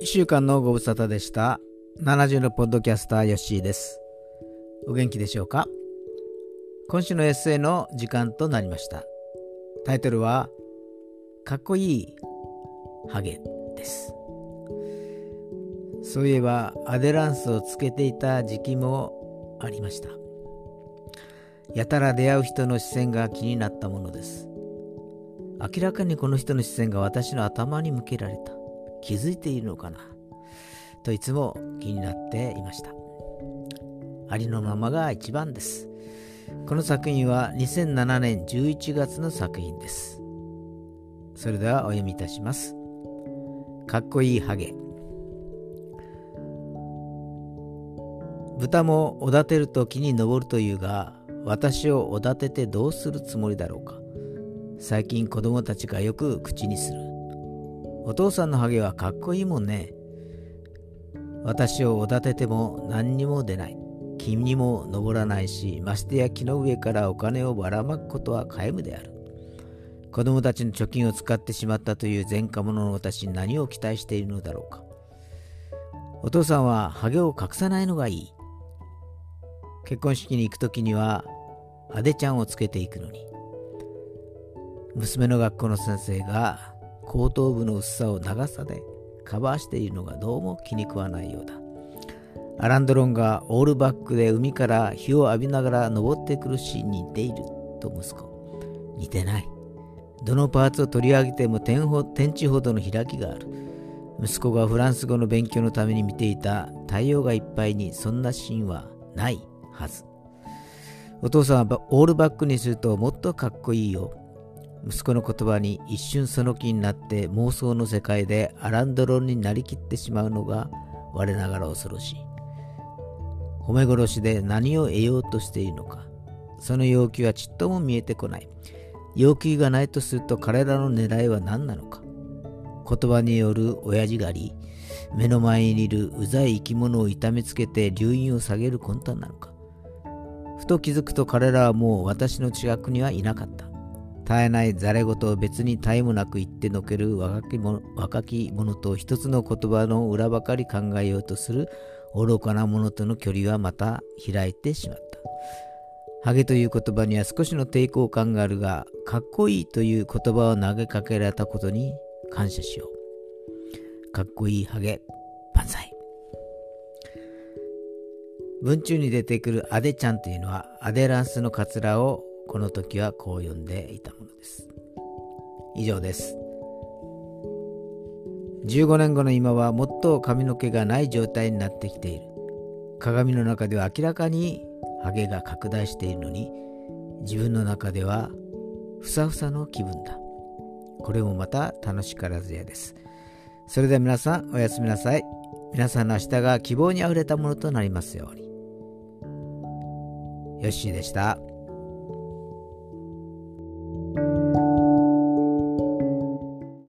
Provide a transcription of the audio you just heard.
1週間のご無沙汰でした。70のポッドキャスターヨッシーです。お元気でしょうか？今週のエッセイの時間となりました。タイトルは、かっこいいハゲです。そういえば、アデランスをつけていた時期もありました。やたら出会う人の視線が気になったものです。明らかにこの人の視線が私の頭に向けられた。気づいているのかな？といつも気になっていました。ありのままが一番です。この作品は2007年11月の作品です。それではお読みいたします。かっこいいハゲ。豚もおだてると木に登るというが、私をおだててどうするつもりだろうか。最近子供たちがよく口にする。お父さんのハゲはかっこいいもんね。私をおだてても何にも出ない。君にも登らないし、ましてや木の上からお金をばらまくことは皆無である。子供たちの貯金を使ってしまったという前科者の私に何を期待しているのだろうか。お父さんはハゲを隠さないのがいい。結婚式に行くときには、アデちゃんをつけていくのに。娘の学校の先生が後頭部の薄さを長さでカバーしているのがどうも気に食わないようだ。アランドロンがオールバックで海から火を浴びながら登ってくるシーンに似ていると息子。似てない。どのパーツを取り上げても天天地ほどの開きがある。息子がフランス語の勉強のために見ていた太陽がいっぱいにそんなシーンはないはず。お父さんはオールバックにするともっとかっこいいよ。息子の言葉に一瞬その気になって妄想の世界でアランドロンになりきってしまうのが我ながら恐ろしい。褒め殺しで何を得ようとしているのか。その要求はちっとも見えてこない。要求がないとすると彼らの狙いは何なのか。言葉による親父狩り、目の前にいるうざい生き物を痛めつけて留飲を下げる魂胆なのか。ふと気づくと彼らはもう私の近くにはいなかった。絶えないざれ言を別に絶えもなく言ってのける若き者若き者と一つの言葉の裏ばかり考えようとする愚かな者との距離はまた開いてしまった。ハゲという言葉には少しの抵抗感があるが、かっこいいという言葉を投げかけられたことに感謝しよう。かっこいいハゲ、万歳。文中に出てくるアデちゃんというのはアデランスのカツラをこの時はこう呼んでいたものです。以上です。15年後の今はもっと髪の毛がない状態になってきている。鏡の中では明らかにハゲが拡大しているのに自分の中ではふさふさの気分だ。これもまた楽しからずやです。それでは皆さんおやすみなさい。皆さんの明日が希望にあふれたものとなりますように。よッしーでした。